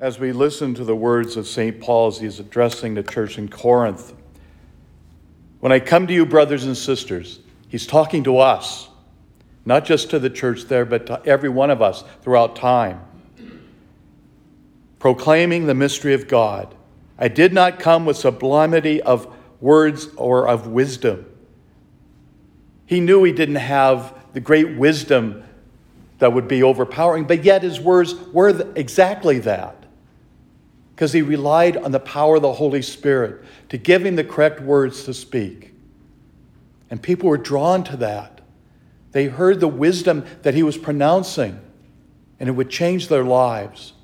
as we listen to the words of St. Paul as he's addressing the church in Corinth. When I come to you, brothers and sisters, he's talking to us, not just to the church there, but to every one of us throughout time. Proclaiming the mystery of God. I did not come with sublimity of words or of wisdom. He knew he didn't have the great wisdom that would be overpowering, but yet his words were exactly that because he relied on the power of the Holy Spirit to give him the correct words to speak. And people were drawn to that. They heard the wisdom that he was pronouncing, and it would change their lives.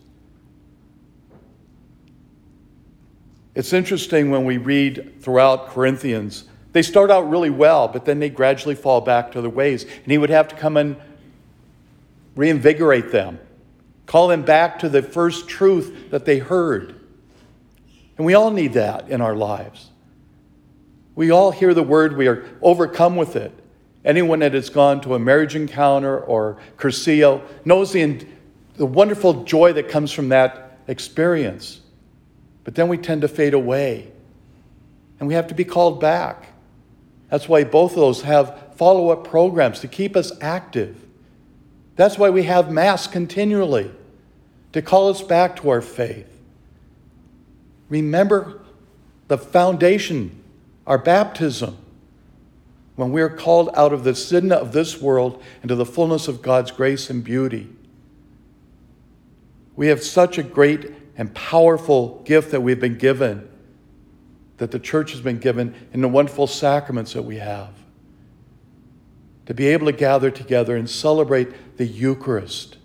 It's interesting when we read throughout Corinthians, they start out really well, but then they gradually fall back to their ways. And he would have to come and reinvigorate them Call them back to the first truth that they heard. And we all need that in our lives. We all hear the word, we are overcome with it. Anyone that has gone to a marriage encounter or Cursillo knows the, the wonderful joy that comes from that experience. But then we tend to fade away, and we have to be called back. That's why both of those have follow up programs to keep us active. That's why we have Mass continually, to call us back to our faith. Remember the foundation, our baptism, when we are called out of the sin of this world into the fullness of God's grace and beauty. We have such a great and powerful gift that we've been given, that the church has been given in the wonderful sacraments that we have to be able to gather together and celebrate the Eucharist,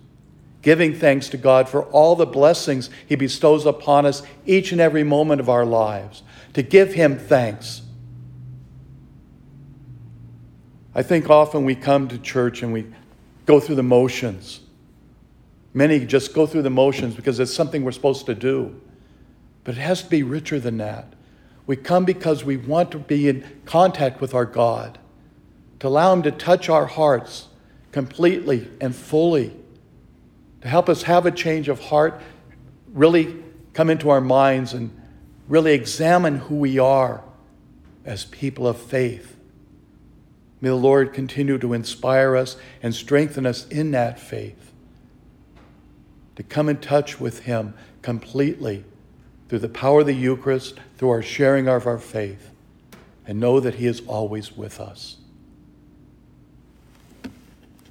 giving thanks to God for all the blessings He bestows upon us each and every moment of our lives, to give Him thanks. I think often we come to church and we go through the motions. Many just go through the motions because it's something we're supposed to do. But it has to be richer than that. We come because we want to be in contact with our God to allow Him to touch our hearts completely and fully, to help us have a change of heart, really come into our minds and really examine who we are as people of faith. May the Lord continue to inspire us and strengthen us in that faith, to come in touch with Him completely through the power of the Eucharist, through our sharing of our faith, and know that He is always with us.